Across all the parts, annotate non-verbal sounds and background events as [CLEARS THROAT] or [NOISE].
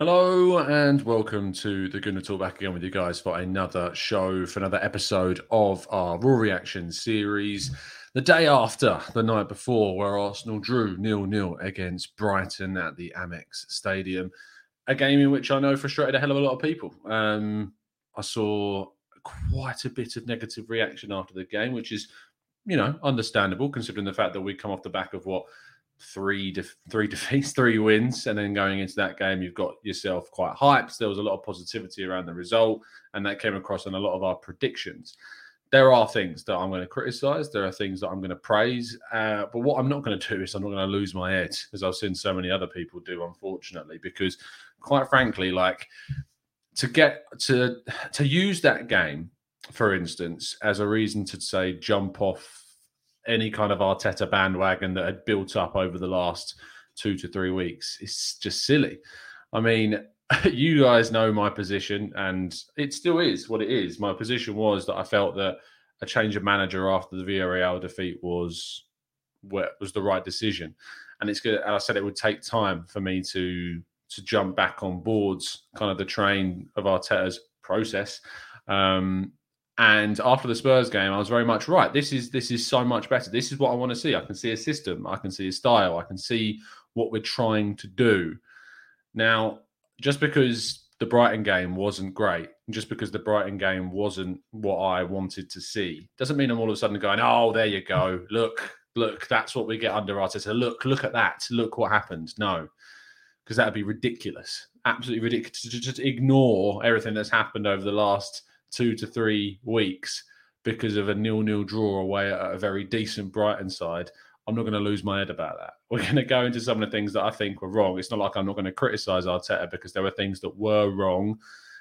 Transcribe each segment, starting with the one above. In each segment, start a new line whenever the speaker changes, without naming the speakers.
Hello and welcome to the Gooner Talk back again with you guys for another show, for another episode of our Raw Reaction series. The day after, the night before, where Arsenal drew nil nil against Brighton at the Amex Stadium, a game in which I know frustrated a hell of a lot of people. Um, I saw quite a bit of negative reaction after the game, which is, you know, understandable considering the fact that we come off the back of what three def- three [LAUGHS] defeats, three wins, and then going into that game, you've got yourself quite hyped. There was a lot of positivity around the result, and that came across in a lot of our predictions. There are things that I'm going to criticize. There are things that I'm going to praise. Uh, but what I'm not going to do is I'm not going to lose my head, as I've seen so many other people do, unfortunately. Because, quite frankly, like to get to to use that game, for instance, as a reason to say jump off any kind of Arteta bandwagon that had built up over the last two to three weeks. It's just silly. I mean, [LAUGHS] you guys know my position, and it still is what it is. My position was that I felt that a change of manager after the Villarreal defeat was was the right decision, and it's good. And I said it would take time for me to to jump back on boards, kind of the train of Arteta's process. Um, and after the Spurs game, I was very much right. This is this is so much better. This is what I want to see. I can see a system. I can see a style. I can see what we're trying to do. Now, just because the Brighton game wasn't great, just because the Brighton game wasn't what I wanted to see, doesn't mean I'm all of a sudden going, "Oh, there you go. Look, look, that's what we get under Arteta. Look, look at that. Look what happened." No, because that would be ridiculous. Absolutely ridiculous. To just ignore everything that's happened over the last two to three weeks because of a nil-nil draw away at a very decent Brighton side, I'm not going to lose my head about that. [LAUGHS] We're going to go into some of the things that I think were wrong. It's not like I'm not going to criticise Arteta because there were things that were wrong.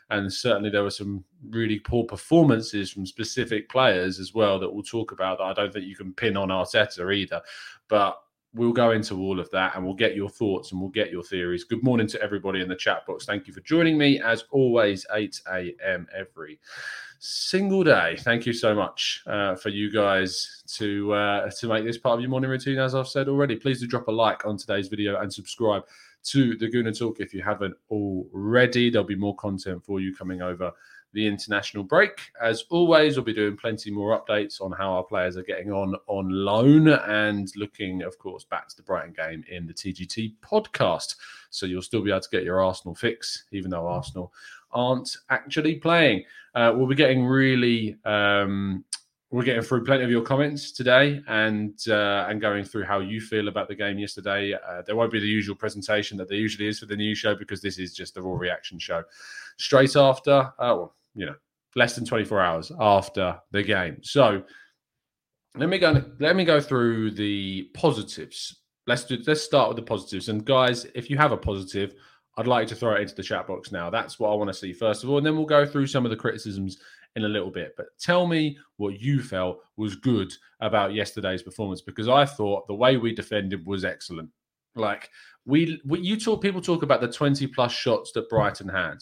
And certainly there were some really poor performances from specific players as well that we'll talk about that I don't think you can pin on Arteta either. But we'll go into all of that and we'll get your thoughts and we'll get your theories. Good morning to everybody in the chat box. Thank you for joining me. As always, 8 a.m. every single day. Thank you so much uh, for you guys to uh, to make this part of your morning routine. As I've said already, please do drop a like on today's video and subscribe to the Gooner Talk if you haven't already. There'll be more content for you coming over the international break. As always, we'll be doing plenty more updates on how our players are getting on on loan and looking, of course, back to the Brighton game in the TGT podcast. So you'll still be able to get your Arsenal fix, even though Arsenal aren't actually playing. Uh, we'll be getting really. Um, we're getting through plenty of your comments today and uh, and going through how you feel about the game yesterday. Uh, there won't be the usual presentation that there usually is for the news show because this is just the raw reaction show. Straight after, uh, well, you know, less than 24 hours after the game. So let me go. Let me go through the positives. Let's do. Let's start with the positives. And guys, if you have a positive, I'd like you to throw it into the chat box now. That's what I want to see first of all, and then we'll go through some of the criticisms in a little bit. But tell me what you felt was good about yesterday's performance because I thought the way we defended was excellent. Like we, we you talk people talk about the 20 plus shots that Brighton had,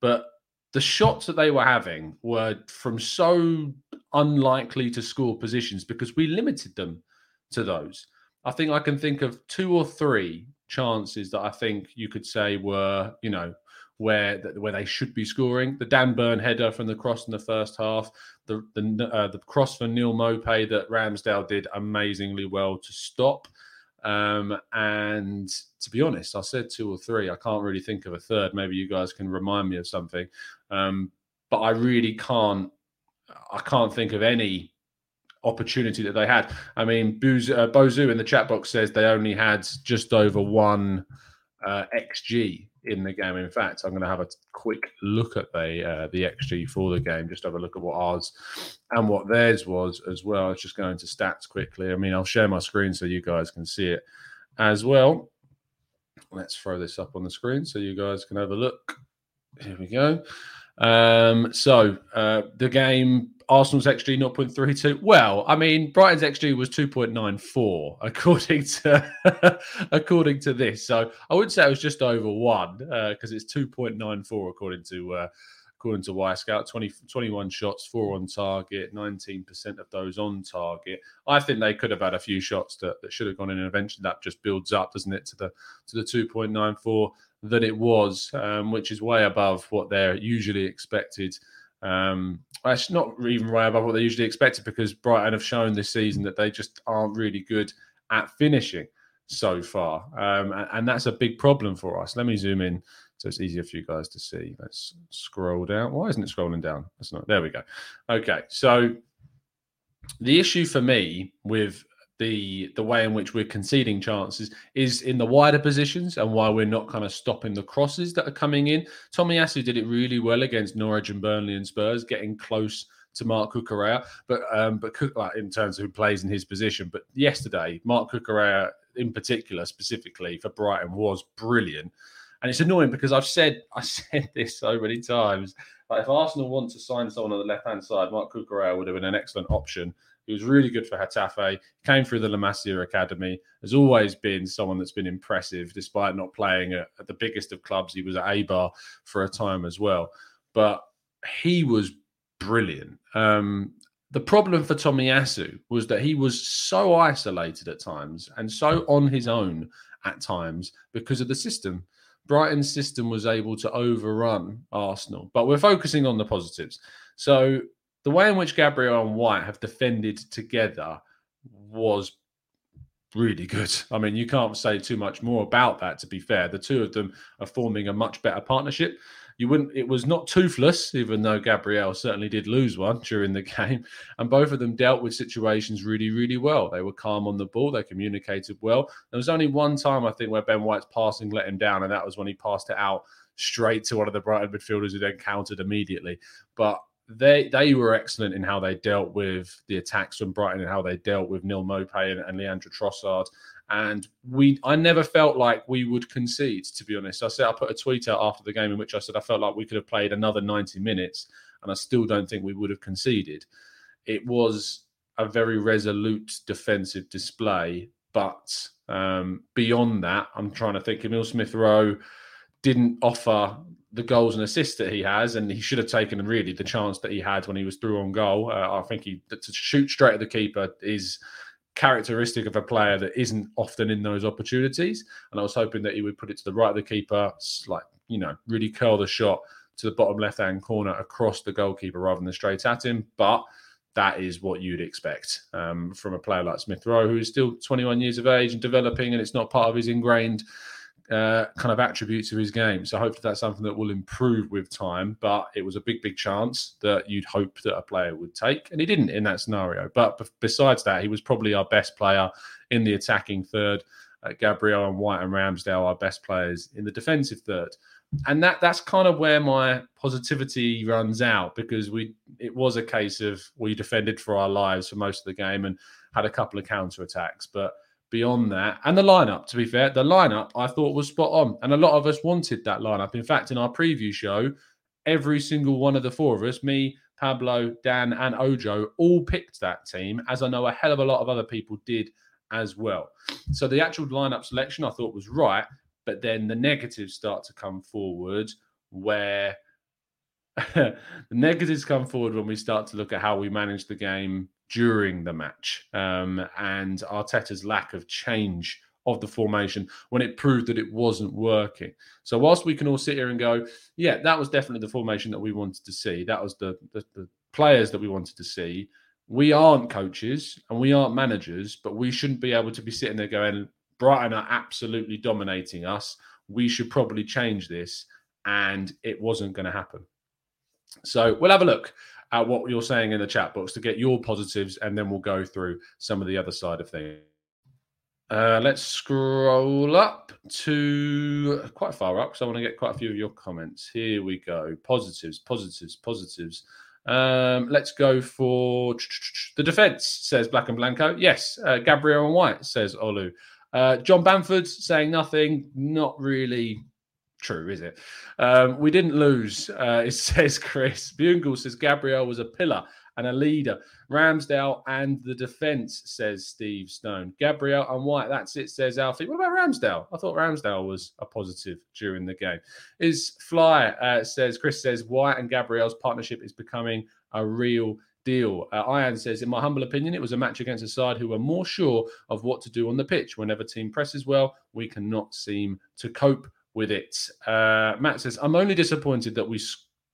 but the shots that they were having were from so unlikely to score positions because we limited them to those. I think I can think of two or three chances that I think you could say were, you know, where where they should be scoring. The Dan Burn header from the cross in the first half, the the uh, the cross for Neal Maupay that Ramsdale did amazingly well to stop. Um, and to be honest, I said two or three. I can't really think of a third. Maybe you guys can remind me of something. Um, but I really can't. I can't think of any opportunity that they had. I mean, Bozu, uh, Bozu in the chat box says they only had just over one uh, xG in the game. In fact, I'm going to have a quick look at the uh, the xG for the game. Just have a look at what ours and what theirs was as well. Let's just going to stats quickly. I mean, I'll share my screen so you guys can see it as well. Let's throw this up on the screen so you guys can have a look. Here we go. Um, so uh, the game Arsenal's XG 0.32. Well, I mean, Brighton's XG was 2.94 [LAUGHS] according to [LAUGHS] according to this. So I would say it was just over one because uh, it's 2.94 according to uh, according to Wyscout. 20, 21 shots, four on target, 19% of those on target. I think they could have had a few shots that, that should have gone in, and eventually that just builds up, doesn't it, to the to the 2.94 that it was, um, which is way above what they're usually expected. Um, not even way above what they usually expected because Brighton have shown this season that they just aren't really good at finishing so far, um, and, and, that's a big problem for us. Let me zoom in so it's easier for you guys to see. Let's scroll down. Why isn't it scrolling down? That's not. There we go. Okay, so the issue for me with the the way in which we're conceding chances is in the wider positions and why we're not kind of stopping the crosses that are coming in. Tomiyasu did it really well against Norwich and Burnley and Spurs, getting close to Mark Cucurella, but um, but in terms of who plays in his position. But yesterday, Mark Cucurella in particular, specifically for Brighton, was brilliant. And it's annoying because I've said [LAUGHS] I said this so many times. Like if Arsenal want to sign someone on the left hand side, Mark Cucurella would have been an excellent option he was really good for Getafe. Came through the La Masia Academy. Has always been someone that's been impressive, despite not playing at, at the biggest of clubs. He was at Eibar for a time as well, but he was brilliant. Um, the problem for Tomiyasu was that he was so isolated at times and so on his own at times because of the system. Brighton's system was able to overrun Arsenal, but we're focusing on the positives. So the way in which Gabriel and White have defended together was really good. I mean, you can't say too much more about that. To be fair, the two of them are forming a much better partnership. You wouldn't. It was not toothless, even though Gabriel certainly did lose one during the [LAUGHS] game, and both of them dealt with situations really, really well. They were calm on the ball. They communicated well. There was only one time I think where Ben White's passing let him down, and that was when he passed it out straight to one of the Brighton midfielders who then countered immediately. But they they were excellent in how they dealt with the attacks from Brighton and how they dealt with Neal Maupay and, and Leandro Trossard. And we, I never felt like we would concede. To be honest, I said I put a tweet out after the game in which I said I felt like we could have played another ninety minutes, and I still don't think we would have conceded. It was a very resolute defensive display, but um, beyond that, I'm trying to think. Emile Smith Rowe didn't offer the goals and assists that he has, and he should have taken really the chance that he had when he was through on goal. Uh, I think he to shoot straight at the keeper is characteristic of a player that isn't often in those opportunities. And I was hoping that he would put it to the right of the keeper, like you know, really curl the shot to the bottom left hand corner across the goalkeeper rather than straight at him. But that is what you'd expect um, from a player like Smith Rowe, who is still 21 years of age and developing, and it's not part of his ingrained uh, kind of attributes of his game. So hopefully that's something that will improve with time. But it was a big, big chance that you'd hope that a player would take, and he didn't in that scenario. But b- besides that, he was probably our best player in the attacking third. Uh, Gabriel and White and Ramsdale are best players in the defensive third. And that that's kind of where my positivity runs out because we it was a case of we defended for our lives for most of the game and had a couple of counter attacks, but beyond that. And the lineup, to be fair, the lineup I thought was spot on. And a lot of us wanted that lineup. In fact, in our preview show, every single one of the four of us, me, Pablo, Dan, and Ojo all picked that team, as I know a hell of a lot of other people did as well. So the actual lineup selection I thought was right, but then the negatives start to come forward where [LAUGHS] the negatives come forward when we start to look at how we manage the game during the match um, and Arteta's lack of change of the formation when it proved that it wasn't working. So whilst we can all sit here and go, yeah, that was definitely the formation that we wanted to see. That was the, the, the players that we wanted to see. We aren't coaches and we aren't managers, but we shouldn't be able to be sitting there going, Brighton are absolutely dominating us. We should probably change this. And it wasn't going to happen. So we'll have a look at what you're saying in the chat box to get your positives, and then we'll go through some of the other side of things. Uh, let's scroll up to quite far up because I want to get quite a few of your comments. Here we go. Positives, positives, positives. Um, let's go for [TSK] the defense, says Black and Blanco. Yes. Uh, Gabriel and White, says Olu. Uh, John Bamford saying nothing. Not really true, is it? Um, we didn't lose, uh, [LAUGHS] it says Chris. Bungle says Gabriel was a pillar and a leader. Ramsdale and the defence, says Steve Stone. Gabriel and White, that's it, says Alfie. What about Ramsdale? I thought Ramsdale was a positive during the game. Is Fly, uh, says Chris says White and Gabriel's partnership is becoming a real deal. Uh, Ian says, in my humble opinion, it was a match against a side who were more sure of what to do on the pitch. Whenever team presses well, we cannot seem to cope with it. Uh, Matt says, I'm only disappointed that we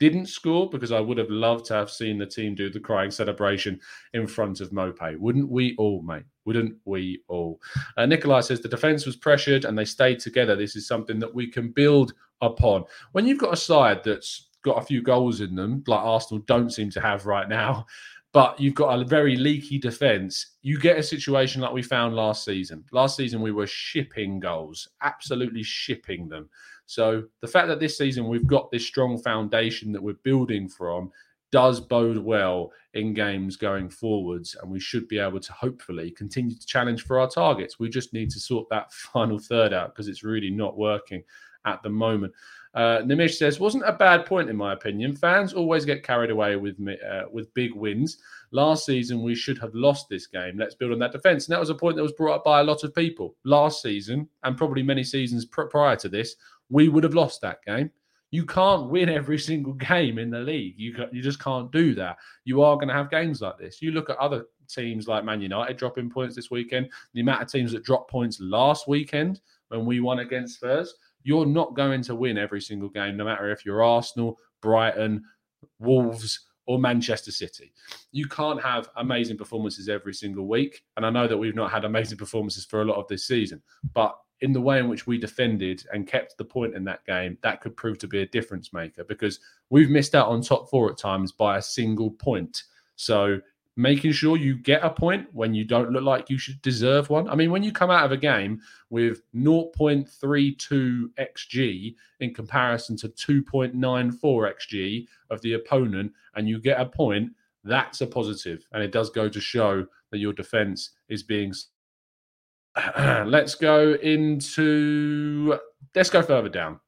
didn't score because I would have loved to have seen the team do the crying celebration in front of Maupay. Wouldn't we all, mate? Wouldn't we all? Uh, Nikolai says the defense was pressured and they stayed together. This is something that we can build upon. When you've got a side that's got a few goals in them, like Arsenal don't seem to have right now, but you've got a very leaky defense. You get a situation like we found last season. Last season, we were shipping goals, absolutely shipping them. So the fact that this season we've got this strong foundation that we're building from does bode well in games going forwards, and we should be able to hopefully continue to challenge for our targets. We just need to sort that [LAUGHS] final third out because it's really not working at the moment. Uh, Nimish says, wasn't a bad point in my opinion. Fans always get carried away with uh, with big wins. Last season we should have lost this game. Let's build on that defense. And that was a point that was brought up by a lot of people last season and probably many seasons pr- prior to this we would have lost that game. You can't win every single game in the league. You you just can't do that. You are going to have games like this. You look at other teams like Man United dropping points this weekend. The amount of teams that dropped points last weekend when we won against Spurs. You're not going to win every single game, no matter if you're Arsenal, Brighton, Wolves, or Manchester City. You can't have amazing performances every single week. And I know that we've not had amazing performances for a lot of this season, but in the way in which we defended and kept the point in that game, that could prove to be a difference maker because we've missed out on top four at times by a single point. So making sure you get a point when you don't look like you should deserve one. I mean, when you come out of a game with 0.32 xg in comparison to 2.94 xg of the opponent and you get a point, that's a positive. And it does go to show that your defense is being [CLEARS THROAT] let's go into let's go further down.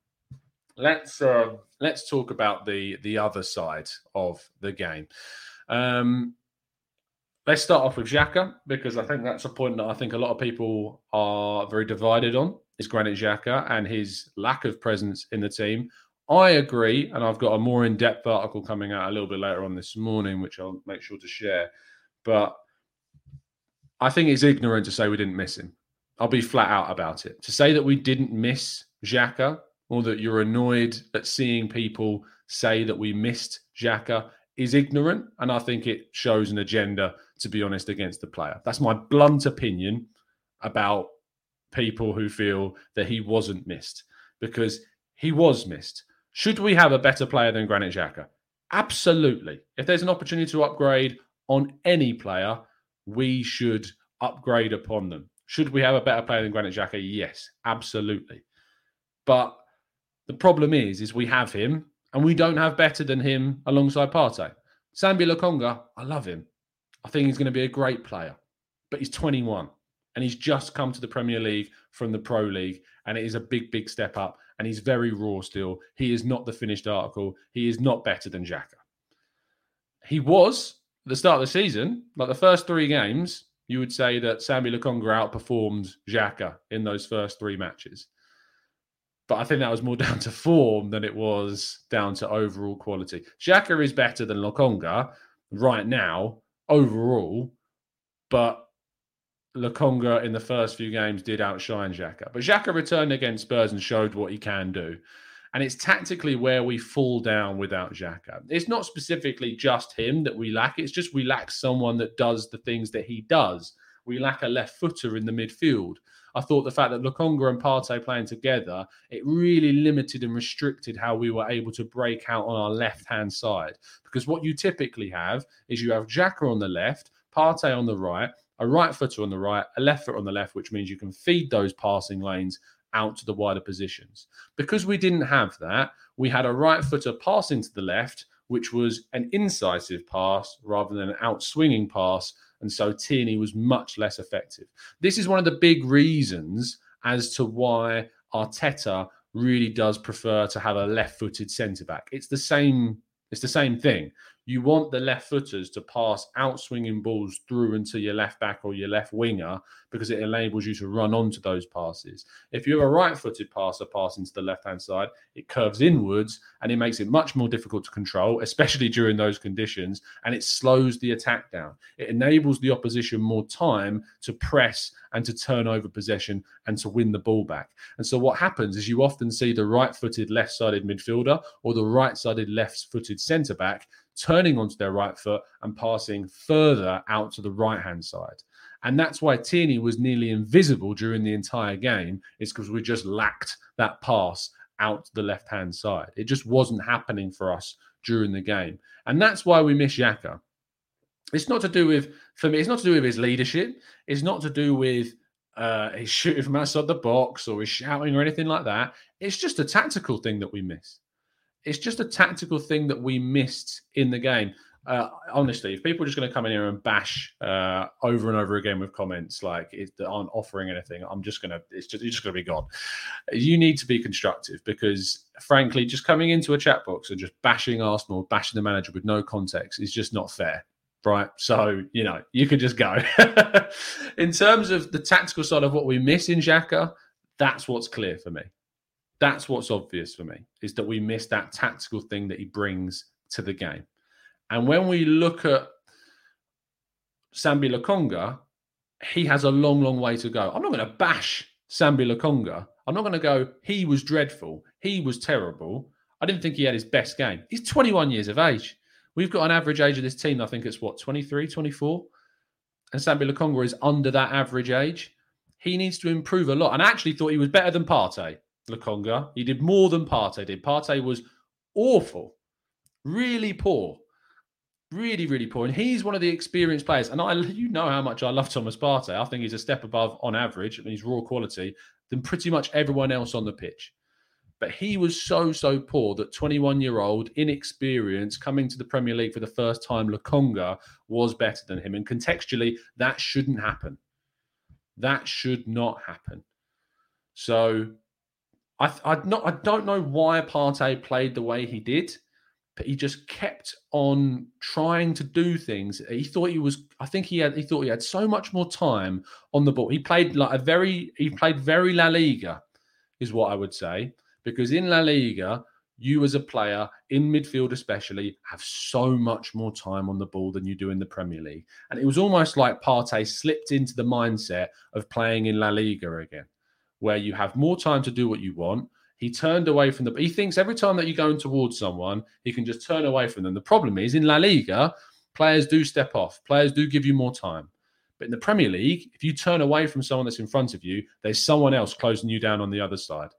Let's uh, let's talk about the the other side of the game. Um, let's start off with Xhaka because I think that's a point that I think a lot of people are very divided on. Is Granit Xhaka and his lack of presence in the team. I agree, and I've got a more in-depth article coming out a little bit later on this morning, which I'll make sure to share. But I think it's ignorant to say we didn't miss him. I'll be flat out about it. To say that we didn't miss Xhaka or that you're annoyed at seeing people say that we missed Xhaka is ignorant. And I think it shows an agenda, to be honest, against the player. That's my blunt opinion about people who feel that he wasn't missed because he was missed. Should we have a better player than Granit Xhaka? Absolutely. If there's an opportunity to upgrade on any player, we should upgrade upon them. Should we have a better player than Granit Xhaka? Yes, absolutely. But the problem is, is we have him and we don't have better than him alongside Partey. Sambi Lokonga, I love him. I think he's going to be a great player, but he's 21 and he's just come to the Premier League from the Pro League, and it is a big, big step up. And he's very raw still. He is not the finished article. He is not better than Xhaka he was at the start of the season, like the first three games, you would say that Sambi Lokonga outperformed Xhaka in those first three matches. But I think that was more [LAUGHS] down to form than it was down to overall quality. Xhaka is better than Lokonga right now, overall, but Lokonga in the first few games did outshine Xhaka. But Xhaka returned against Spurs and showed what he can do. And it's tactically where we fall down without Xhaka. It's not specifically just him that we lack. It's just we lack someone that does the things that he does. We lack a left footer in the midfield. I thought the fact that Lokonga and Partey playing together, it really limited and restricted how we were able to break out on our left hand side. Because what you typically have is you have Xhaka on the left, Partey on the right, a right footer on the right, a left foot on the left, which means you can feed those passing lanes out to the wider positions. Because we didn't have that, we had a right footer passing to the left, which was an incisive pass rather than an outswinging pass. And so Tierney was much less effective. This is one of the big reasons as to why Arteta really does prefer to have a left footed centre back. It's the same. It's the same thing. You want the left footers to pass out swinging balls through into your left back or your left winger because it enables you to run onto those passes. If you have a right footed passer passing to the left hand side, it curves inwards and it makes it much more difficult to control, especially during those conditions, and it slows the attack down. It enables the opposition more time to press and to turn over possession and to win the ball back. And so what happens is you often see the right footed left sided midfielder or the right sided left footed centre back turning onto their right foot and passing further out to the right hand side. And that's why Tierney was nearly invisible during the entire game, is because we just lacked that pass out to the left hand side. It just wasn't happening for us during the game. And that's why we miss Xhaka. It's not to do with, for me, it's not to do with his leadership. It's not to do with uh, his shooting from outside the box or his shouting or anything like that. It's just a tactical thing that we miss it's just a tactical thing that we missed in the game. Uh, honestly, if people are just going to come in here and bash uh, over and over again with comments like it, that aren't offering anything, I'm just going to, it's just, you're just going to be gone. You need to be constructive because, frankly, just coming into a chat box and just bashing Arsenal, bashing the manager with no context is just not fair. Right. So, you know, you could just go. [LAUGHS] in terms of the tactical side of what we miss in Xhaka, that's what's clear for me. That's what's obvious for me is that we miss that tactical thing that he brings to the game. And when we look at Sambi Lokonga, he has a long, long way to go. I'm not going to bash Sambi Lokonga. I'm not going to go, he was dreadful. He was terrible. I didn't think he had his best game. He's 21 years of age. We've got an average age of this team, I think it's what, 23, 24? And Sambi Lokonga is under that average age. He needs to improve a lot. And I actually thought he was better than Partey. Lokonga. He did more than Partey did. Partey was awful, really poor, really, really poor. And he's one of the experienced players. And I, you know how much I love Thomas Partey. I think he's a step above, on average, and he's raw quality than pretty much everyone else on the pitch. But he was so, so poor that 21 year old, inexperienced, coming to the Premier League for the first time, Lokonga was better than him. And contextually, that shouldn't happen. That should not happen. So I I not I don't know why Partey played the way he did, but he just kept on trying to do things. He thought he was. I think he had. He thought he had so much more time on the ball. He played like a very. He played very La Liga, is what I would say, because in La Liga. You, as a player in midfield, especially, have so much more time on the ball than you do in the Premier League. And it was almost like Partey slipped into the mindset of playing in La Liga again where you have more time to do what you want. He turned away from the. He thinks every time that you're going towards someone, he can just turn away from them. The problem is in La Liga, players do step off. Players do give you more time. But in the Premier League, if you turn away from someone that's in front of you, there's someone else closing you down on the other side,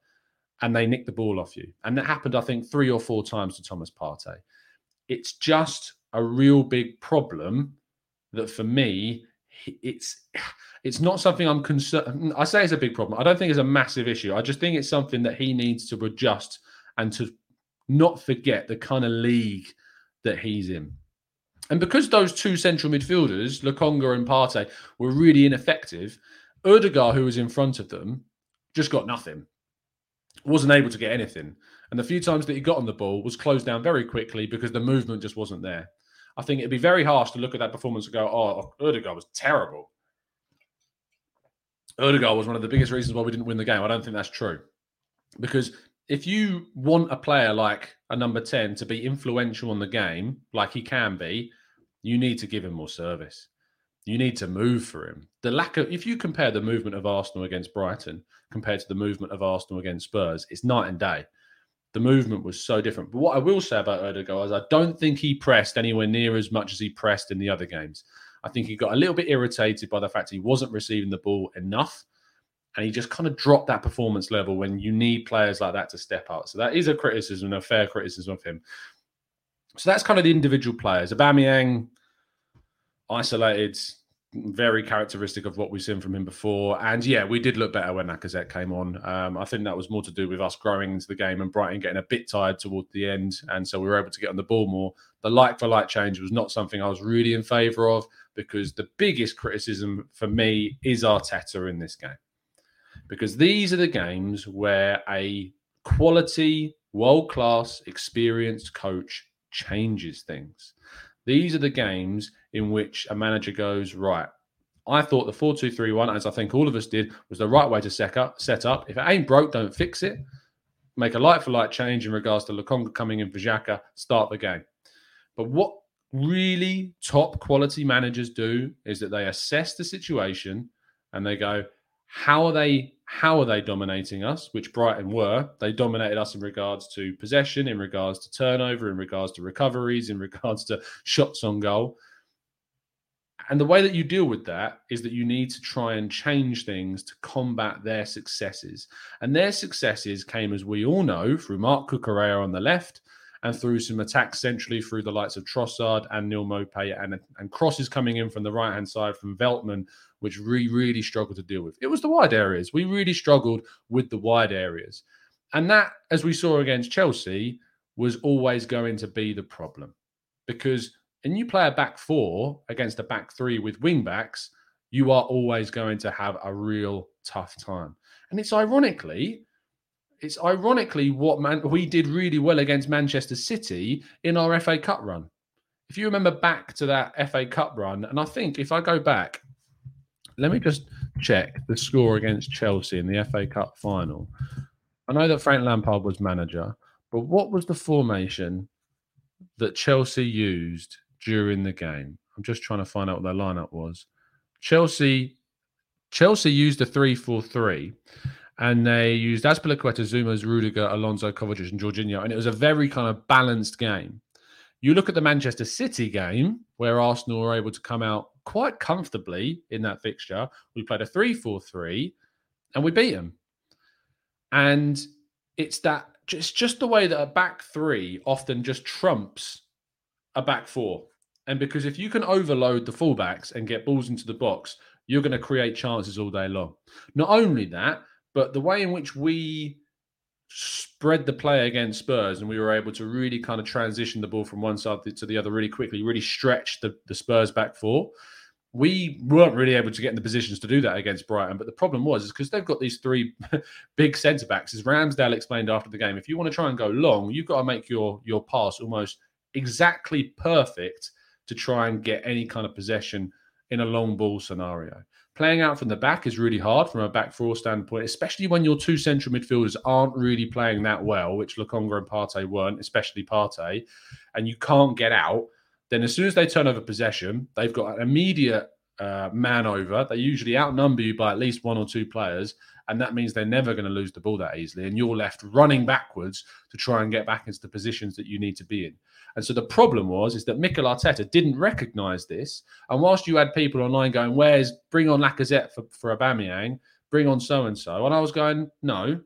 and they nick the ball off you. And that happened, I think, three or four times to Thomas Partey. It's just a real big problem that for me, it's it's not something I'm concerned. I say it's a big problem. I don't think it's a massive issue. I just think it's something that he needs to adjust and to not forget the kind of league that he's in. And because those two central midfielders, Lokonga and Partey, were really ineffective, Odegaard, who was in front of them, just got nothing. Wasn't able to get anything. And the few times that he got on the ball was closed down very quickly because the movement just wasn't there. I think it'd be very harsh to look at that performance and go, "Oh, Ødegaard was terrible." Ødegaard was one of the biggest reasons why we didn't win the game. I don't think that's true, because if you want a player like a number ten to be influential on the game, like he can be, you need to give him more service. You need to move for him. The lack of, if you compare the movement of Arsenal against Brighton compared to the movement of Arsenal against Spurs, it's night and day. The movement was so different. But what I will say about Ødegaard is I don't think he pressed anywhere near as much as he pressed in the other games. I think he got a little bit irritated by the fact he wasn't receiving the ball enough. And he just kind of dropped that performance level when you need players like that to step up. So that is a criticism, a fair criticism of him. So that's kind of the individual players. Aubameyang, isolated, very characteristic of what we've seen from him before. And yeah, we did look better when Lacazette came on. Um, I think that was more to do with us growing into the game and Brighton getting a bit tired toward the end. And so we were able to get on the ball more. The like for like change was not something I was really in favour of because the biggest criticism for me is Arteta in this game. Because these are the games where a quality, world class, experienced coach changes things. These are the games in which a manager goes, right, I thought the 4 2 3 1, as I think all of us did, was the right way to set up. Set up. If it ain't broke, don't fix it. Make a light for light change in regards to Lokonga coming in for Xhaka, start the game. But what really top quality managers do is that they assess the situation and they go, how are they how are they dominating us? Which Brighton were. They dominated us in regards to possession, in regards to turnover, in regards to recoveries, in [LAUGHS] regards to shots on goal. And the way that you deal with that is that you need to try and change things to combat their successes. And their successes came, as we all know, through Mark Cucurella on the left and through some attacks centrally through the likes of Trossard and Neal Maupay and, and crosses coming in from the right hand side from Veltman, which we really struggled to deal with. It was the wide areas. We really struggled with the wide areas. And that, as we saw against Chelsea, was always going to be the problem because and you play a back four against a back three with wing backs, you are always going to have a real tough time. And it's ironically, it's ironically what man, we did really well against Manchester City in our FA Cup run. If you remember back to that FA Cup run, and I think if I go back, let me just check the score against Chelsea in the FA Cup final. I know that Frank Lampard was manager, but what was the formation that Chelsea used during the game. I'm just trying to find out what their lineup was. Chelsea Chelsea used a 3-4-3 and they used Azpilicueta, Zouma, Rudiger, Alonso, Kovacic and Jorginho and it was a very kind of balanced game. You look at the Manchester City game where Arsenal were able to come out quite comfortably in that fixture. We played a 3-4-3 and we beat them. And it's that it's just the way that a back three often just trumps a back four. And because if you can overload the fullbacks and get balls into the box, you're going to create chances all day long. Not only that, but the way in which we spread the play against Spurs and we were able to really kind of transition the ball from one side to the other really quickly, really stretch the, the Spurs back four. We weren't really able to get in the positions to do that against Brighton. But the problem was is because they've got these three [LAUGHS] big centre backs, as Ramsdale explained after the game, if you want to try and go long, you've got to make your your pass almost exactly perfect to try and get any kind of possession in a long ball scenario. Playing out from the back is really hard from a back four standpoint, especially when your two central midfielders aren't really playing that well, which Lokonga and Partey weren't, especially Partey, and you can't get out. Then as soon as they turn over possession, they've got an immediate uh, man over. They usually outnumber you by at least one or two players, and that means they're never going to lose the ball that easily. And you're left running backwards to try and get back into the positions that you need to be in. And so the problem was is that Mikel Arteta didn't recognise this. And whilst you had people online going, "Where's bring on Lacazette for for Aubameyang, bring on so and so," and I was going, "No,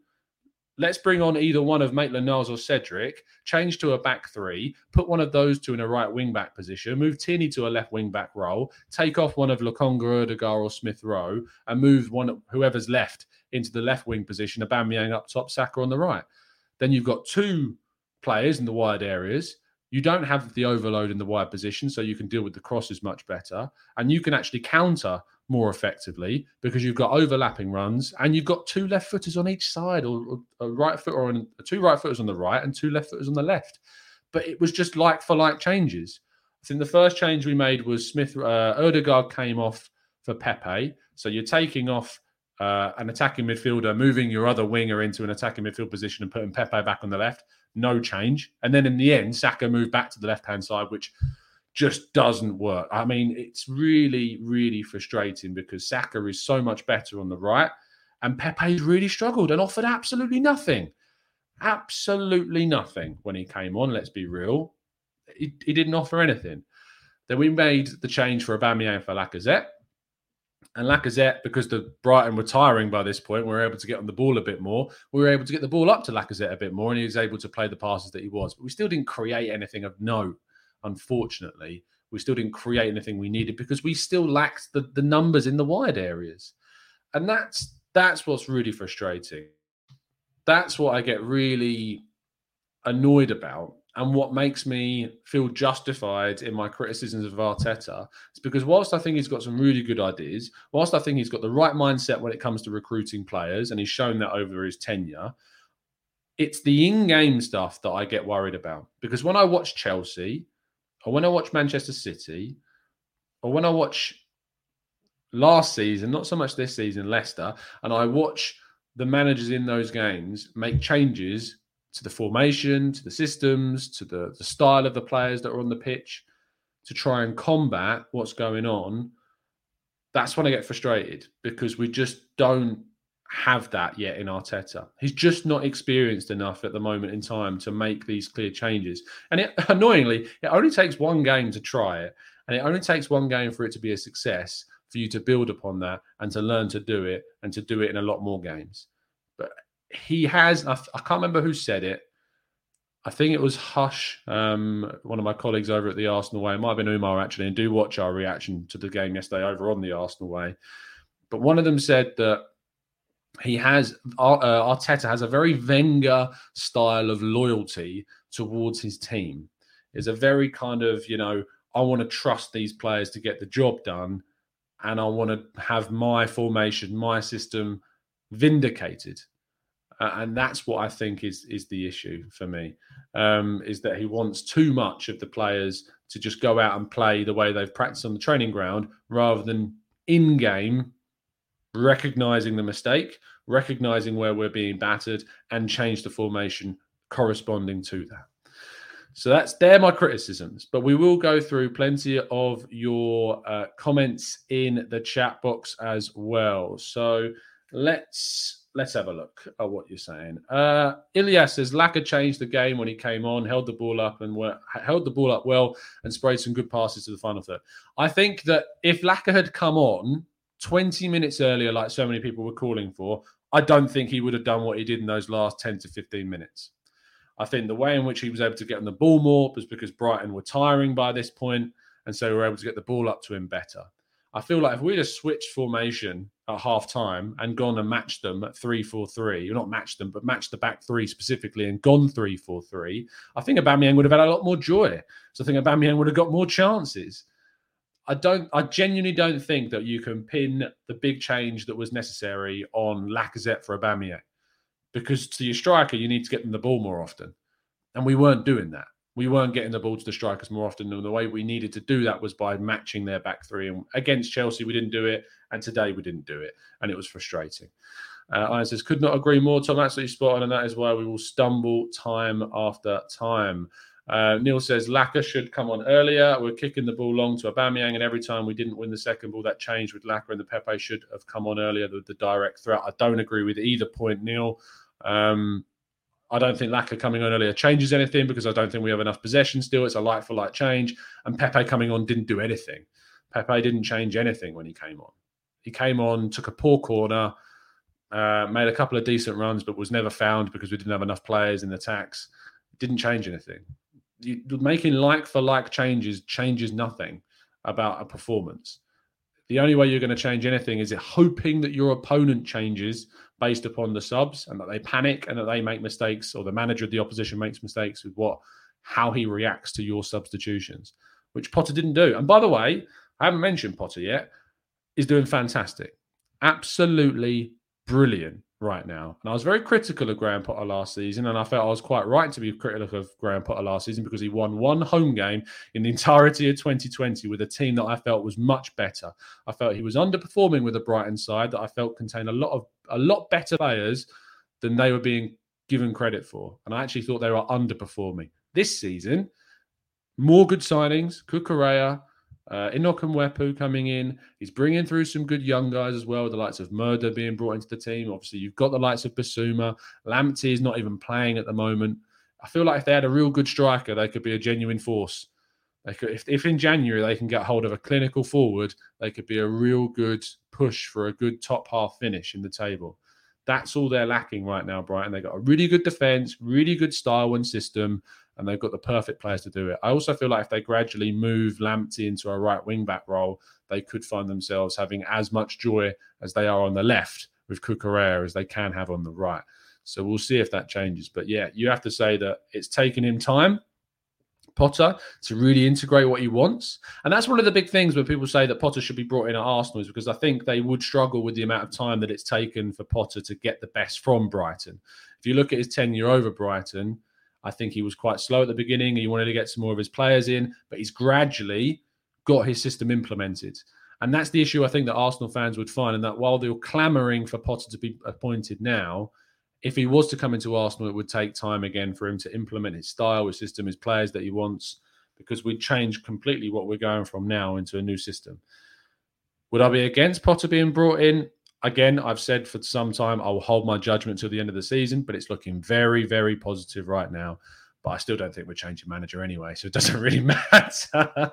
let's bring on either one of Maitland Niles or Cedric, change to a back three, put one of those two in a right wing back position, move Tierney to a left wing back role, take off one of Lokonga, Ødegaard, or Smith Rowe, and move one whoever's left into the left wing position, Aubameyang up top, Saka on the right. Then you've got two players in the wide areas. You don't have the overload in the wide position, so you can deal with the crosses much better, and you can actually counter more effectively because you've got overlapping runs and you've got two left footers on each side, or, a right foot, or two right footers on the right and two left footers on the left. But it was just like for like changes. I think the first change we made was Smith uh, Odegaard came off for Pepe. So you're taking off uh, an attacking midfielder, moving your other winger into an attacking midfield position and putting Pepe back on the left. No change. And then in the end, Saka moved back to the left hand side, which just doesn't work. I mean, it's really, really frustrating because Saka is so much better on the right, and Pepe's really struggled and offered absolutely nothing. Absolutely nothing when he came on, let's be real. He, he didn't offer anything. Then we made the change for Aubameyang for Lacazette. And Lacazette, because the Brighton were tiring by this point, we were able to get on the ball a bit more. We were able to get the ball up to Lacazette a bit more, and he was able to play the passes that he was. But we still didn't create anything of note, unfortunately. We still didn't create anything we needed because we still lacked the, the numbers in the wide areas. And that's that's what's really frustrating. That's what I get really annoyed about and what makes me feel justified in my criticisms of Arteta is because whilst I think he's got some really good ideas, whilst I think he's got the right mindset when it comes to recruiting players, and he's shown that over his tenure, it's the in-game stuff that I get worried about. Because when I watch Chelsea, or when I watch Manchester City, or when I watch last season, not so much this season, Leicester, and I watch the managers in those games make changes to the formation, to the systems, to the, the style of the players that are on the pitch to try and combat what's going on, that's when I get frustrated because we just don't have that yet in Arteta. He's just not experienced enough at the moment in time to make these clear changes. And it, [LAUGHS] annoyingly, it only takes one game to try it, and it only takes one game for it to be a success for you to build upon that and to learn to do it and to do it in a lot more games. He has, I, I can't remember who said it. I think it was Hush, um, one of my colleagues over at the Arsenal Way. It might have been Umar actually, and do watch our reaction to the game yesterday over on the Arsenal Way. But one of them said that he has uh, Arteta has a very Wenger style of loyalty towards his team. Is a very kind of you know I want to trust these players to get the job done, and I want to have my formation, my system vindicated. Uh, and that's what I think is is the issue for me, um, is that he wants too much of the players to just go out and play the way they've practiced on the training ground, rather than in game recognizing the mistake, recognizing where we're being battered, and change the formation corresponding to that. So that's they're my criticisms, but we will go through plenty of your uh, comments in the chat box as well. So let's let's have a look at what you're saying. Uh, Ilya says Laca changed the game when he came on, held the ball up and were, held the ball up well, and sprayed some good passes to the final third. I think that if Laca had come on 20 minutes earlier, like so many people were calling for, I don't think he would have done what he did in those last 10 to 15 minutes. I think the way in which he was able to get on the ball more was because Brighton were tiring by this point, and so we were able to get the ball up to him better. I feel like if we'd have switched formation at half time and gone and matched them at 3 4 3, not matched them, but matched the back three specifically and gone 3 4 3, I think Aubameyang would have had a lot more joy. So I think Aubameyang would have got more chances. I don't. I genuinely don't think that you can pin the big change that was necessary on Lacazette for Aubameyang because to your striker, you need to get them the ball more often. And we weren't doing that. We weren't getting the ball to the strikers more often. And the way we needed to do that was by matching their back three. And against Chelsea, we didn't do it. And today, we didn't do it. And it was frustrating. Uh, Ian says, could not agree more, Tom. Absolutely spot on. And that is why we will stumble time after time. Uh, Neil says Laca should come on earlier. We're kicking the ball long to Aubameyang, and every time we didn't win the second ball, that changed with Laca and the Pepe should have come on earlier. The, the direct threat. I don't agree with either point, Neil. Um, I don't think Laca coming on earlier changes anything because I don't think we have enough possession still. It's a like for like change. And Pepe coming on didn't do anything. Pepe didn't change anything when he came on. He came on, took a poor corner, uh, made a couple of decent runs, but was never found because we didn't have enough players in the tax. Didn't change anything. You, making like for like changes changes nothing about a performance. The only way you're going to change anything is it hoping that your opponent changes based upon the subs and that they panic and that they make mistakes or the manager of the opposition makes mistakes with what how he reacts to your substitutions, which Potter didn't do. And by the way, I haven't mentioned Potter yet, is doing fantastic. Absolutely brilliant right now. And I was very critical of Graham Potter last season, and I felt I was quite right to be critical of Graham Potter last season because he won one home game in the [LAUGHS] entirety of 2020 with a team that I felt was much better. I felt he was underperforming with a Brighton side that I felt contained a lot of a lot better players than they were being given credit for. And I actually thought they were underperforming. This season, more good signings, Cucurella, uh, Enock coming in. He's bringing through some good young guys as well, the likes of Moder being brought into the team. Obviously, you've got the likes of Bissouma. Lamptey is not even playing at the moment. I feel like if they had a real good striker, they could be a genuine force. They could, if, if in January they can get hold of a clinical forward, they could be a real good push for a good top half finish in the table. That's all they're lacking right now, Brighton. They've got a really good defense, really good style and system, and they've got the perfect players to do it. I also feel like if they gradually move Lamptey into a right wing back role, they could find themselves having as much joy as they are on the left with Cucurella as they can have on the right. So we'll see if that changes. But yeah, you have to say that it's taken him time. Potter to really integrate what he wants. And that's one of the big things when people say that Potter should be brought in at Arsenal is because I think they would struggle with the amount of time that it's taken for Potter to get the best from Brighton. If you look at his tenure over Brighton, I think he was quite slow at the beginning. And he wanted to get some more of his players in, but he's gradually got his system implemented. And that's the issue I think that Arsenal fans would find. And that while they're clamoring for Potter to be appointed now, if he was to come into Arsenal, it would take time again for him to implement his style, his system, his players that he wants, because we'd change completely what we're going from now into a new system. Would I be against Potter being brought in? Again, I've said for some time I will hold my judgment till the end of the season, but it's looking very, very positive right now. But I still don't think we're changing manager anyway, so it doesn't [LAUGHS] really matter.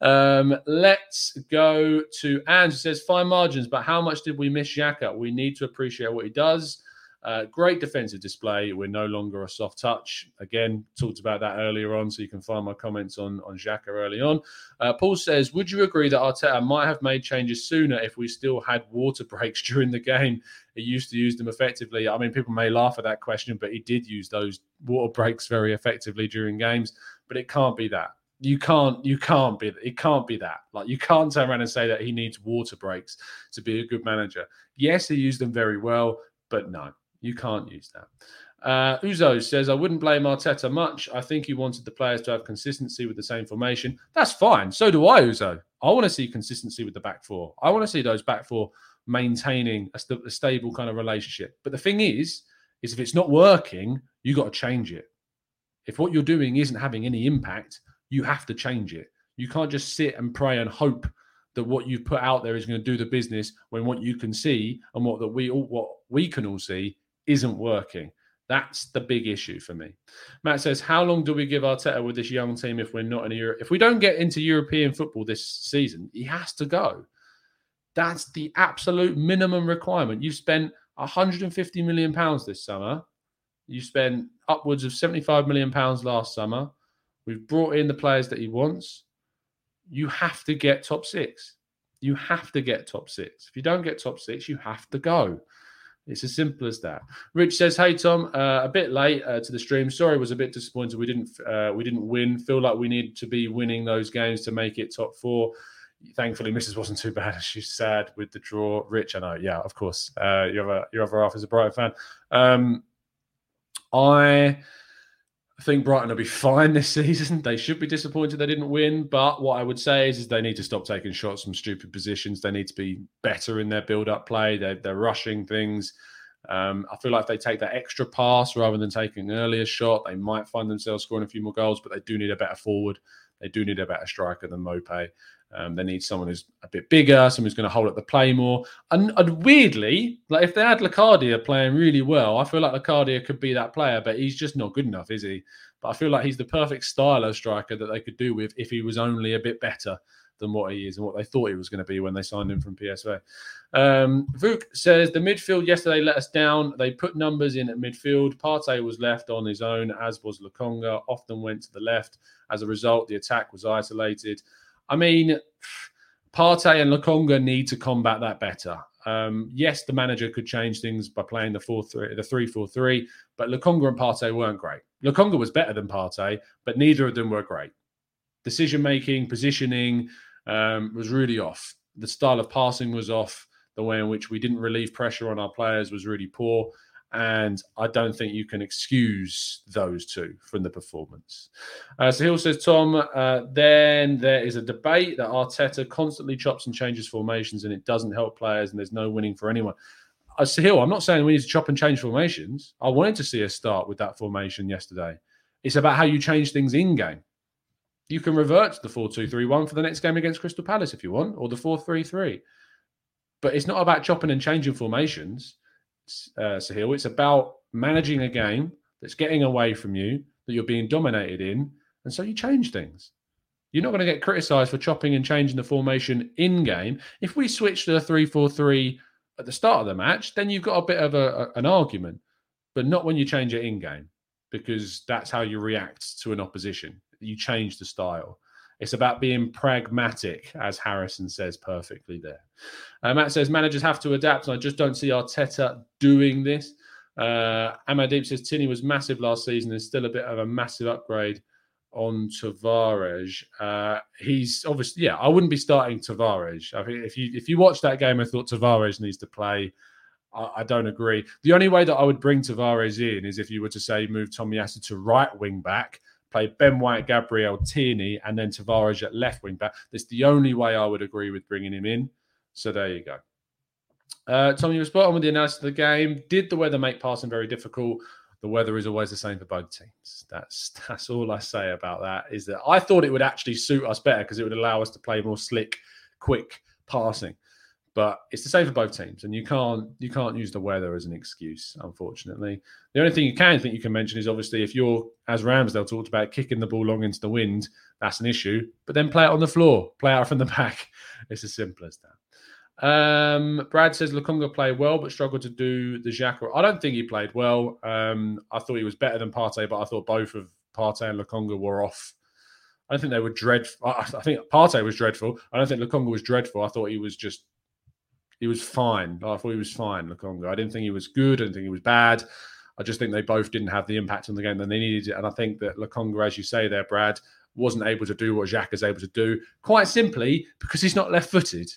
um, let's go to Ange. Says fine margins, but how much did we miss Xhaka? We need to appreciate what he does. Uh, great defensive display. We're no longer a soft touch. Again, talked about that earlier on, so you can find my comments on on Xhaka early on. Uh, Paul says, "Would you agree that Arteta might have made changes sooner if we still had water [LAUGHS] breaks during the game? He used to use them effectively. I mean, people may laugh at that question, but he did use those water breaks very effectively during games. But it can't be that." you can't you can't be it can't be that like you can't turn around and say that he needs water breaks to be a good manager yes he used them very well but no you can't use that. Uh, Uzo says, I wouldn't blame Arteta much. I think he wanted the players to have consistency with the same formation. That's fine. So do I, Uzo. I want to see consistency with the back four. I want to see those back four maintaining a, st- a stable kind of relationship. But the thing is, is if it's not working, you got to change it. If what you're doing isn't having any impact, you have to change it. You can't just sit and pray and hope that what you've put out there is going to do the business when what you can see and what that we all what we can all see isn't working. That's the big issue for me. Matt says, "How long do we give Arteta with this young team if we're not in Europe? If we don't get into European football this season, he has to go. That's the absolute minimum requirement. You've spent 150 million pounds this summer. You spent upwards of 75 million pounds last summer. We've brought in the players that he wants. You have to get top six. You have to get top six. If you don't get top six, you have to go. It's as simple as that. Rich says, "Hey Tom, uh, a bit late uh, to the stream. Sorry, was a bit disappointed. We didn't uh, we didn't win. Feel like we need to be winning those games to make it top four. Thankfully, Mrs. wasn't too [LAUGHS] bad. She's sad with the draw. Rich, I know. Yeah, of course. Uh, your other your other half is a Brighton fan. Um, I." I think Brighton will be fine this [LAUGHS] season. They should be disappointed they didn't win. But what I would say is, is they need to stop taking shots from stupid positions. They need to be better in their build up play. They're, they're rushing things. Um, I feel like if they take that extra pass rather than taking an earlier shot, they might find themselves scoring a few more goals, but they do need a better forward. They do need a better striker than Maupay. Um, they need someone who's a bit bigger, someone who's going to hold up the play more. And, and, weirdly, like if they had Locadia playing really well, I feel like Locadia could be that player, but he's just not good enough, is he? But I feel like he's the perfect style of striker that they could do with if he was only a bit better than what he is and what they thought he was going to be when they signed him from PSV. Um, Vuk says the midfield yesterday let us down. They put numbers in at midfield. Partey was left on his own, as was Lokonga. Often went to the left. As a result, the attack was isolated. I mean, Partey and Lokonga need to combat that better. Um, yes, the manager could change things by playing the four three, the three four three, but Lokonga and Partey weren't great. Lokonga was better than Partey, but neither of them were great. Decision making, positioning um, was really off. The style of passing was off. The way in which we didn't relieve pressure on our players was really poor. And I don't think you can excuse those two from the performance. Uh, Sahil says, Tom, uh, then there is a debate that Arteta constantly chops and changes formations and it doesn't help players and there's no winning for anyone. Uh, Sahil, I'm not saying we need to chop and change formations. I wanted to see us start with that formation yesterday. It's about how you change things in game. You can revert to the 4 2 3 1 for the next game against Crystal Palace if you want, or the 4 3 3. But it's not about chopping and changing formations uh, Sahil. It's about managing a game that's getting away from you, that you're being dominated in, and so you change things. You're not going to get criticised for chopping and changing the formation in game. If we switch to a 3 4 3 at the start of the match, then you've got a bit of a, a, an argument, but not when you change it in game, because that's how you react to an opposition. You change the style. It's about being pragmatic, as Harrison says perfectly there. Uh, Matt says managers have to adapt, and I just don't see Arteta doing this. Uh, Amandeep says Tierney was massive last season and still a bit of a massive upgrade on Tavares. Uh, he's obviously, yeah, I wouldn't be starting Tavares. I think if you if you watch that game and thought Tavares needs to play, I, I, don't agree. The only way that I would bring Tavares in is if you were to say move Tomiyasu to right wing back play Ben White, Gabriel Tierney, and then Tavares at left wing back. That's the only way I would agree with bringing him in. So there you go. Uh, Tommy, you were spot on with the analysis of the game. Did the weather make passing very difficult? The weather is always the same for both teams. That's [LAUGHS] that's all I say about that. Is that I thought it would actually suit us better because it would allow us to play more slick, quick passing. But it's the same for both teams, and you can't you can't use the weather as an excuse. Unfortunately, the only thing you can think you can mention is obviously if you're as Ramsdale talked about kicking the ball long into the wind, that's an issue. But then play it on the floor, play out from the [LAUGHS] back. It's as simple as that. Um, Brad says Lokonga played well, but struggled to do the Xhaka. I don't think he played well. Um, I thought he was better than Partey, but I thought both of Partey and Lokonga were off. I don't think they were dreadful. I think Partey was dreadful. I don't think Lokonga was dreadful. I thought he was just he was fine. I thought he was fine, Lokonga. I didn't think he was good. I didn't think he was bad. I just think they both didn't have the impact on the game that they needed. And I think that Lokonga, as you say there, Brad, wasn't able to do what Xhaka is able to do, quite simply because he's not left footed.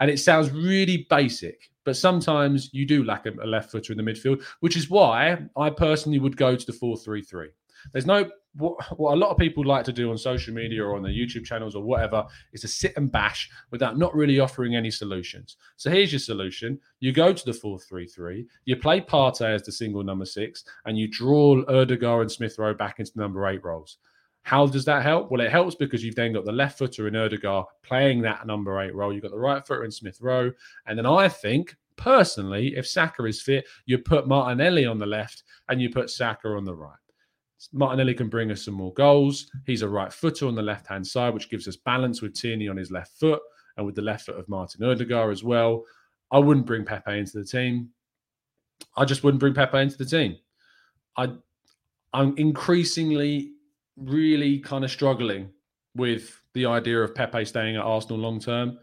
And it sounds really basic, but sometimes you do lack a, left footer in the midfield, which is why I personally would go to the 4 3 3. There's no what, what a lot of people like to do on social media or on their YouTube channels or whatever is to sit and bash without not really offering any solutions. So here's your solution: you go to the four-three-three, you play Partey as the single number six, and you draw Ødegaard and Smith Rowe back into number eight roles. How does that help? Well, it helps because you've then got the left footer in Ødegaard playing that number eight role. You've got the right footer in Smith Rowe, and then I think personally, if Saka is fit, you put Martinelli on the left and you put Saka on the right. Martinelli can bring us some more goals. He's a right footer on the left hand side, which gives us balance with Tierney on his left foot and with the left foot of Martin Ødegaard as well. I wouldn't bring Pepe into the team. I just wouldn't bring Pepe into the team. I, I'm increasingly really kind of struggling with the idea of Pepe staying at Arsenal long term.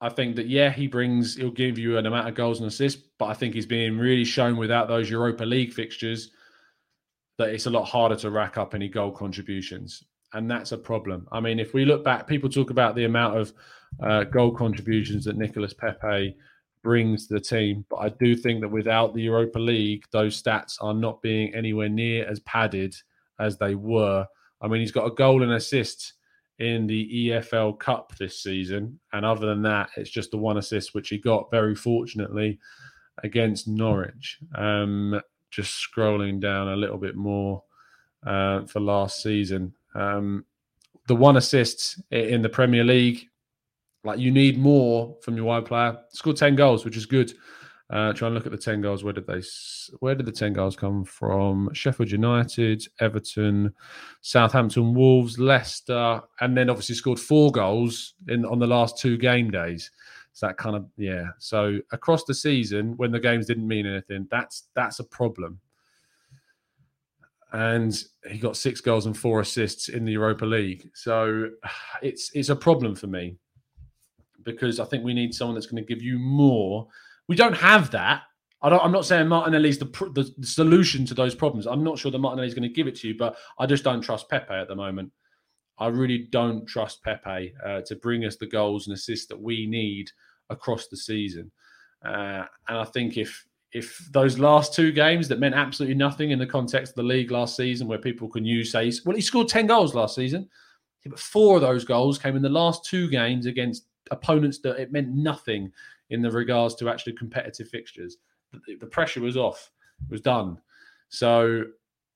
I think that yeah, he brings he'll give you an amount of goals and assists, but I think he's being really shown without those Europa League fixtures that it's a lot harder to rack up any goal contributions. And that's a problem. I mean, if we look back, people talk about the amount of uh, goal contributions that Nicolas Pepe brings to the team. But I do think that without the Europa League, those stats are not being anywhere near as padded as they were. I mean, he's got a goal and assist in the EFL Cup this season. And other than that, it's just the one assist, which he got very fortunately against Norwich. Um, just scrolling down a little bit more uh, for last season. Um, the one assist in the Premier League, like you need more from your wide player. Scored ten goals, which is good. Uh, try and look at the ten goals. Where did they? Where did the ten goals come from? Sheffield United, Everton, Southampton, Wolves, Leicester, and then obviously scored four goals in on the last two game days. So that kind of yeah. So across the season, when the games didn't mean anything, that's that's a problem. And he got six goals and four assists in the Europa League. So it's it's a problem for me because I think we need someone that's going to give you more. We don't have that. I am not saying Martinelli's the, the, the solution to those problems. I'm not sure that Martinelli's going to give it to you, but I just don't trust Pepe at the moment. I really don't trust Pepe uh, to bring us the goals and assists that we need across the season. Uh, and I think if if those last two games that meant absolutely nothing in the context of the league last season, where people can use say, well, he scored ten goals last season, yeah, but four of those goals came in the last two games against opponents that it meant nothing in the regards to actually competitive fixtures. The, the pressure was off, it was done. So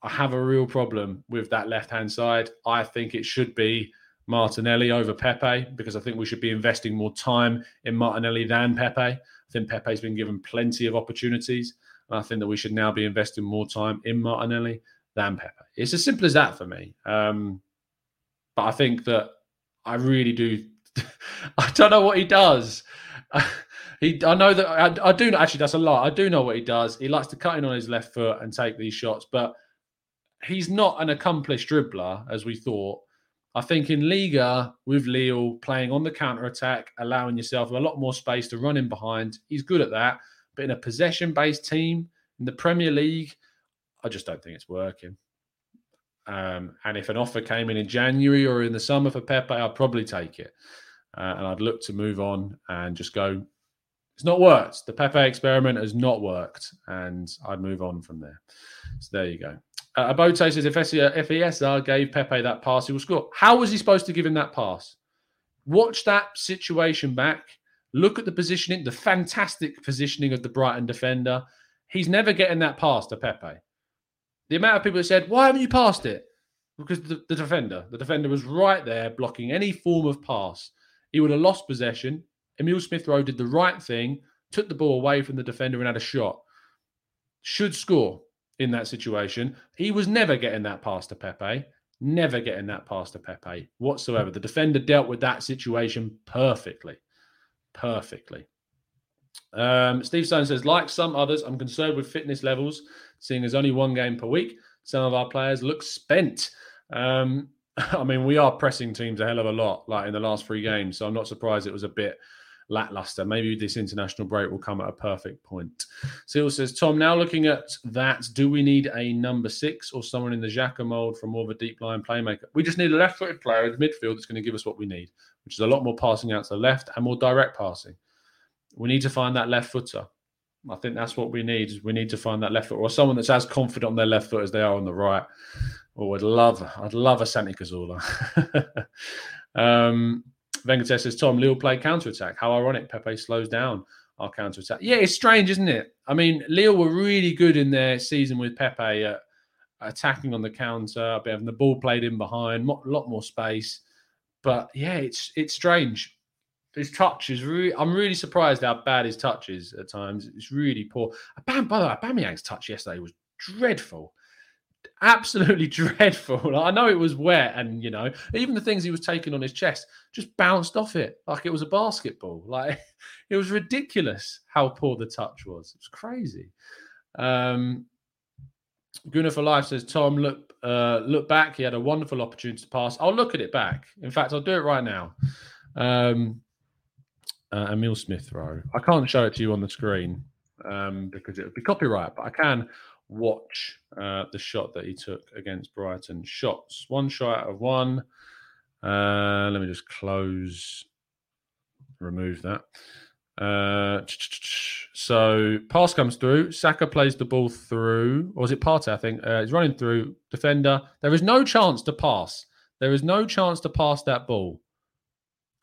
I have a real problem with that left hand side. I think it should be Martinelli over Pepe because I think we should be investing more time in Martinelli than Pepe. I think Pepe's been given plenty of opportunities. And I think that we should now be investing more time in Martinelli than Pepe. It's as simple as that for me. Um, but I think that I really do. [LAUGHS] I don't know what he does. [LAUGHS] he, I know that I, I do actually. That's a lot. I do know what he does. He likes to cut in on his left foot and take these shots, but he's not an accomplished dribbler as we thought. I think in Liga with Lille playing on the counter attack, allowing yourself a lot more space to run in behind, he's good at that. But in a possession based team in the Premier League, I just don't think it's working. Um, and if an offer came in in January or in the summer for Pepe, I'd probably take it. Uh, and I'd look to move on and just go, it's not worked. The Pepe experiment has not worked. And I'd move on from there. So there you go. Uh, Abote says if ESR gave Pepe that pass, he will score. How was he supposed to give him that pass? Watch that situation back. Look at the positioning, the fantastic positioning of the Brighton defender. He's never getting that pass to Pepe. The amount of people that said, Why haven't you passed it? Because the, the defender, the defender was right there blocking any form of pass. He would have lost possession. Emile Smith Rowe did the right thing, took the ball away from the defender and had a shot. Should score in that situation. He was never getting that pass to Pepe, never getting that pass to Pepe whatsoever. The defender dealt with that situation perfectly, perfectly. Um, Steve Stone says, like some others, I'm concerned with fitness levels, seeing there's only one game per week. Some of our players look spent. Um, [LAUGHS] I mean, we are pressing teams a hell of a lot, like in the last three games. So I'm not surprised it was a bit lackluster. Maybe this international break will come at a perfect point. Seal says, Tom, now looking at that, do we need a number six or someone in the Xhaka mold for more of a deep line playmaker? We just need a left footed player in the midfield that's going to give us what we need, which is a lot more passing out to the left and more direct passing. We need to find that left footer. I think that's what we need. We need to find that left foot or someone that's as confident on their left foot as they are on the right. Oh, I'd love, I'd love a Santi Cazorla. [LAUGHS] um, Venkatesh says, Tom, Lille played counter attack. How ironic. Pepe slows down our counter attack. Yeah, it's strange, isn't it? I mean, Lille were really good in their season with Pepe attacking on the counter, having the ball played in behind, a lot more space. But yeah, it's it's strange. His touch is really. I'm really surprised how bad his touch is at times. It's really poor. Bam, by the way, Aubameyang's touch yesterday was dreadful absolutely [LAUGHS] dreadful. I know it was wet, and you know, even the things he was taking on his chest just bounced off it like it was a basketball. [LAUGHS] Like it was ridiculous how poor the touch was. It was crazy. Um, Gunnar for life says, Tom, look, uh, look back. He had a wonderful opportunity to pass. I'll look at it back. In fact, I'll do it right now. Um, uh, Emile Smith Rowe. I can't show it to you on the screen um, because it would be copyright, but I can watch uh, the shot that he took against Brighton. Shots, one shot out of one. Uh, let me just close, remove that. Uh, so pass comes through. Saka plays the ball through, or is it Partey? I think uh, he's running through defender. There is no chance to pass. There is no chance to pass that ball.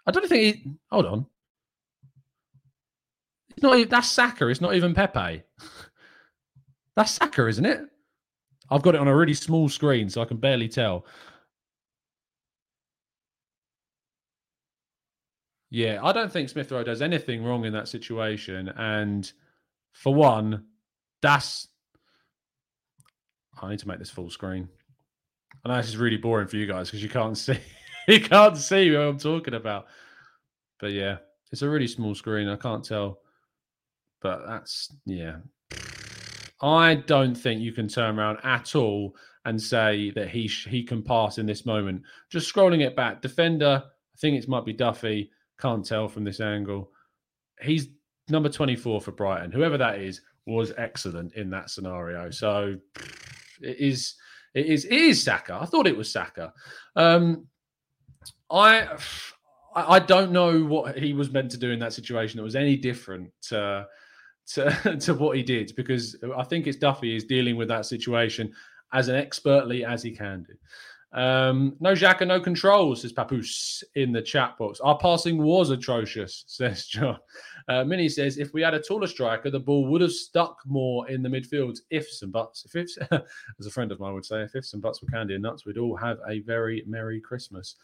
I don't think he. Hold on. It's not. That's Saka. It's not even Pepe. [LAUGHS] That's Saka, isn't it? I've got it on a really small screen, so I can barely tell. Yeah, I don't think Smith Rowe does anything wrong in that situation. And for one, that's. I need to make this full screen. I know this is really boring for you guys because you can't [LAUGHS] see you can't see what I'm talking about. But yeah, it's a really small screen. I can't tell. But that's yeah. I don't think you can turn around at all and say that he sh- he can pass in this moment. Just scrolling it back, defender. I think it might be Duffy. Can't tell from this angle. He's number 24 for Brighton. Whoever that is was excellent in that scenario. So it is it is it is Saka. I thought it was Saka. Um, I I, don't know what he was meant to do in that situation. It was any different to, to [LAUGHS] to what he did because I think it's Duffy is dealing with that situation as an expertly as he can do. Um, no Xhaka, no controls, says Papoose in the chat box. Our passing was atrocious, [LAUGHS] says John. Uh, Minnie says, if we had a taller striker, the ball would have stuck more in the midfield. Ifs and buts. If ifs, [LAUGHS] as a friend of mine would say, if ifs and buts were candy and nuts, we'd all have a very Merry Christmas.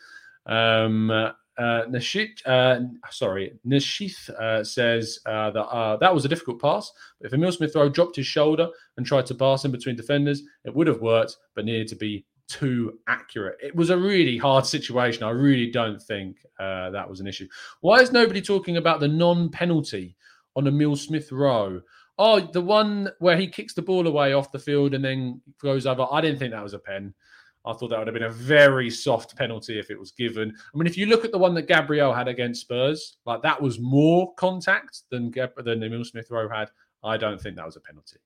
Um, uh, Nashit, uh, sorry, Nishith uh, says uh, that uh, that was a difficult pass. If Emile Smith Rowe dropped his shoulder and tried to pass in between defenders, it would have worked, but needed to be too accurate. It was a really hard situation. I really don't think uh, that was an issue. Why is nobody talking about the non-penalty on Emile Smith Rowe? Oh, the one where he kicks the ball away off the field and then goes over. I didn't think that was a pen. I thought that would have been a very soft penalty if it was given. I mean, if you look at the one that Gabriel had against Spurs, like that was more contact than than Emile Smith Rowe had. I don't think that was a penalty.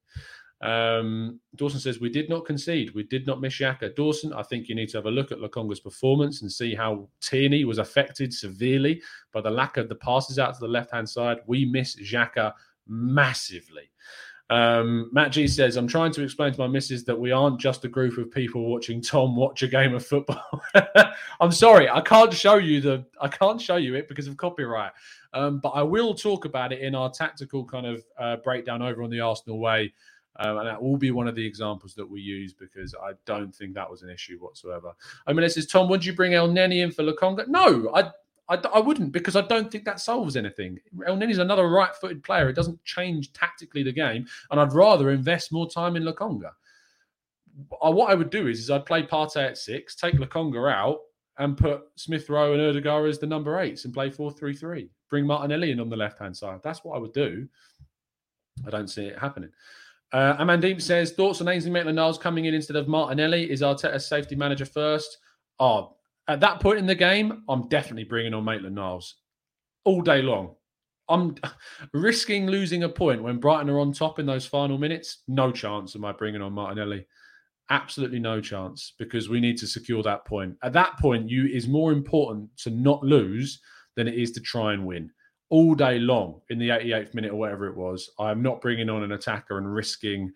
Um, Dawson says, We did not concede. We did not miss Xhaka. Dawson, I think you need to have a look at Lokonga's performance and see how Tierney was affected severely by the lack of the passes out to the left hand side. We miss Xhaka massively. Um, Matt G says, I'm trying to explain to my missus that we aren't just a group of people watching Tom watch a game of football. [LAUGHS] I'm sorry, I can't show you the I can't show you it because of copyright. Um, but I will talk about it in our tactical kind of uh, breakdown over on the Arsenal way um, and that will be one of the examples that we use because I don't think that was an issue whatsoever. I mean, it says, Tom, would you bring El Elneny in for Lokonga? No, I, I, I, wouldn't because I don't think that solves anything. Elneny's another right footed player. It doesn't change tactically the game. And I'd rather invest more time in Lokonga. What I would do is, is I'd play Partey at six, take Lokonga out, and put Smith Rowe and Ødegaard as the number eights and play 4 3 3. Bring Martinelli in on the left hand side. That's what I would do. I don't see it happening. Uh, Amandeep says thoughts on Ainsley Maitland-Niles coming in instead of Martinelli. Is Arteta safety manager first? Oh, at that point in the game, I'm definitely bringing on Maitland-Niles all day long. I'm [LAUGHS] risking losing a point when Brighton are on top in those final minutes. No chance am I bringing on Martinelli. Absolutely no chance because we need to secure that point. At that point, you is more important to not lose than it is to try and win all day long in the 88th minute or whatever it was. I'm not bringing on an attacker and risking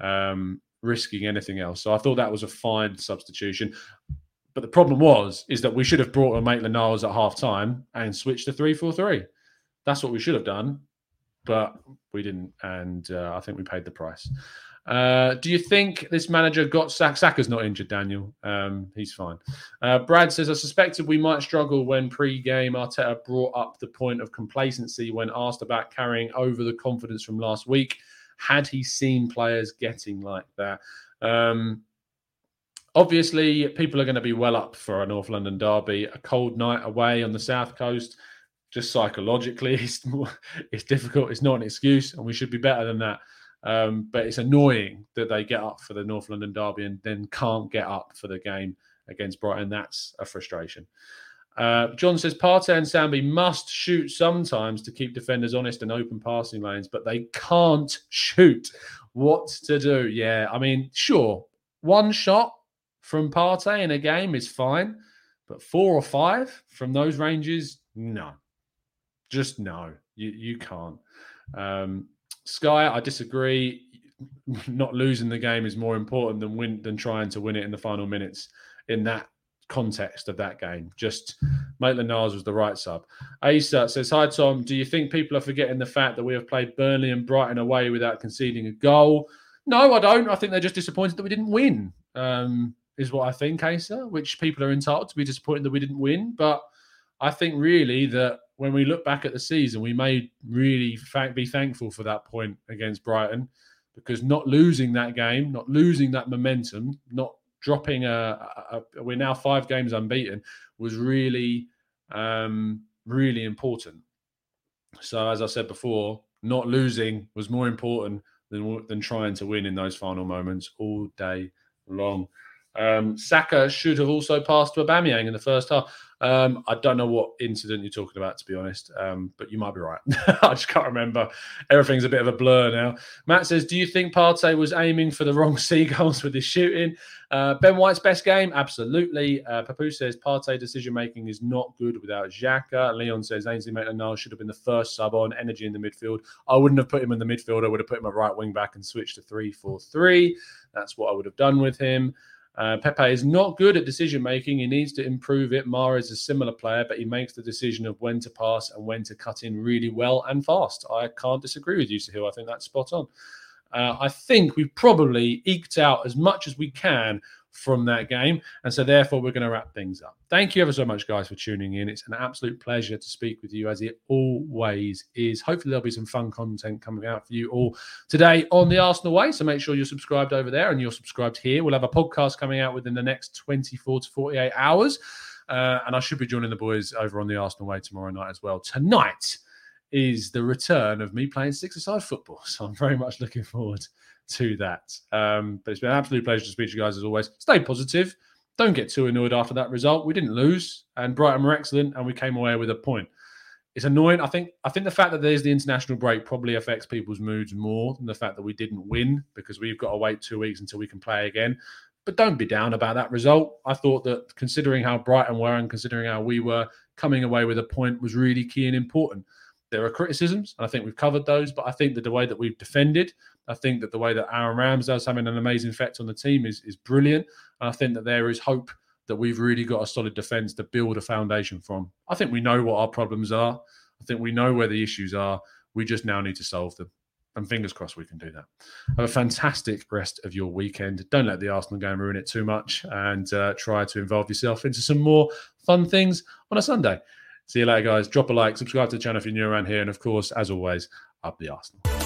um, risking anything else. So I thought that was a fine substitution. But the problem was is that we should have brought a Maitland Niles at half time and switched to three four three. That's what we should have done, but we didn't, and uh, I think we paid the price. Uh, do you think this manager got sacked? Saka's not injured, Daniel. Um, he's fine. Uh, Brad says, I suspected we might struggle when pre game Arteta brought up the point of complacency when asked about carrying over the confidence from last week. Had he seen players getting like that? Um, obviously, people are going to be well up for a North London derby. A cold night away on the south coast, just psychologically, [LAUGHS] it's, it's difficult. It's not an excuse, and we should be better than that. Um, but it's annoying that they get up for the North London derby and then can't get up for the game against Brighton. That's a frustration. Uh, John says Partey and Sambi must shoot sometimes to keep defenders honest and open passing lanes, but they can't shoot. What to do? Yeah, I mean, sure, one shot from Partey in a game is fine, but four or five from those ranges, no, just no, you you can't. Um, Sky, I disagree. [LAUGHS] Not losing the game is more important than win than trying to win it in the final minutes. In that context of that game, just Maitland Niles was the right sub. Asa says, "Hi Tom, do you think people are forgetting the fact that we have played Burnley and Brighton away without conceding a goal?" No, I don't. I think they're just disappointed that we didn't win. Um, is what I think, Asa. Which people are entitled to be disappointed that we didn't win, but I think really that when we look back at the season, we may really be thankful for that point against Brighton because not losing that game, not losing that momentum, not dropping a, a, a we're now five games unbeaten was really, um, really important. So as I said before, not losing was more important than than trying to win in those final moments all day long. Um, Saka should have also passed to Aubameyang in the first half. Um, I don't know what incident you're talking about, to be honest, um, but you might be right. [LAUGHS] I just can't remember. Everything's a bit of a blur now. Matt says, "Do you think Partey was aiming for the wrong [LAUGHS] seagulls with his shooting?" Uh, ben White's best game, absolutely. Uh, Papu says Partey decision making is not good without Xhaka. Leon says Ainsley Maitland-Niles should have been the first sub on energy in the midfield. I wouldn't have put him in the midfield. I would have put him at right wing back and switched to three four three. That's what I would have done with him. Uh, Pepe is not good at decision making. He needs to improve it. Mara is a similar player, but he makes the decision of when to pass and when to cut in really well and fast. I can't disagree with you, Sahil. I think that's spot on. Uh, I think we've probably eked out as much as we can from that game. And so, therefore, we're going to wrap things up. Thank you ever so much, guys, for tuning in. It's an absolute pleasure to speak with you, as it always is. Hopefully, there'll be some fun content coming out for you all today on the Arsenal Way. So, make sure you're subscribed over there and you're subscribed here. We'll have a podcast coming out within the next 24 to 48 hours. Uh, and I should be joining the boys over on the Arsenal Way tomorrow night as well. Tonight is the return of me playing six-a-side football. [LAUGHS] So I'm very much looking forward to that. Um, but it's been an absolute pleasure to speak to you guys as always. Stay positive. Don't get too annoyed after that result. We didn't lose, and Brighton were excellent, and we came away with a point. It's annoying. I think. I think the fact that there's the international break probably affects people's moods more than the fact that we didn't win because we've got to wait two weeks until we can play again. But don't be down about that result. I thought that considering how Brighton were and considering how we were, coming away with a point was really key and important. There are criticisms, and I think we've covered those. But I think that the way that we've defended, I think that the way that Aaron Ramsdale's having an amazing effect on the team is is brilliant. And I think that there is hope that we've really got a solid defence to build a foundation from. I think we know what our problems are. I think we know where the issues are. We just now need to solve them. And fingers crossed we can do that. Have a fantastic rest of your weekend. Don't let the Arsenal game ruin it too much and uh, try to involve yourself into some more fun things on a Sunday. See you later, guys. Drop a like, subscribe to the channel if you're new around here. And of course, as always, up the Arsenal.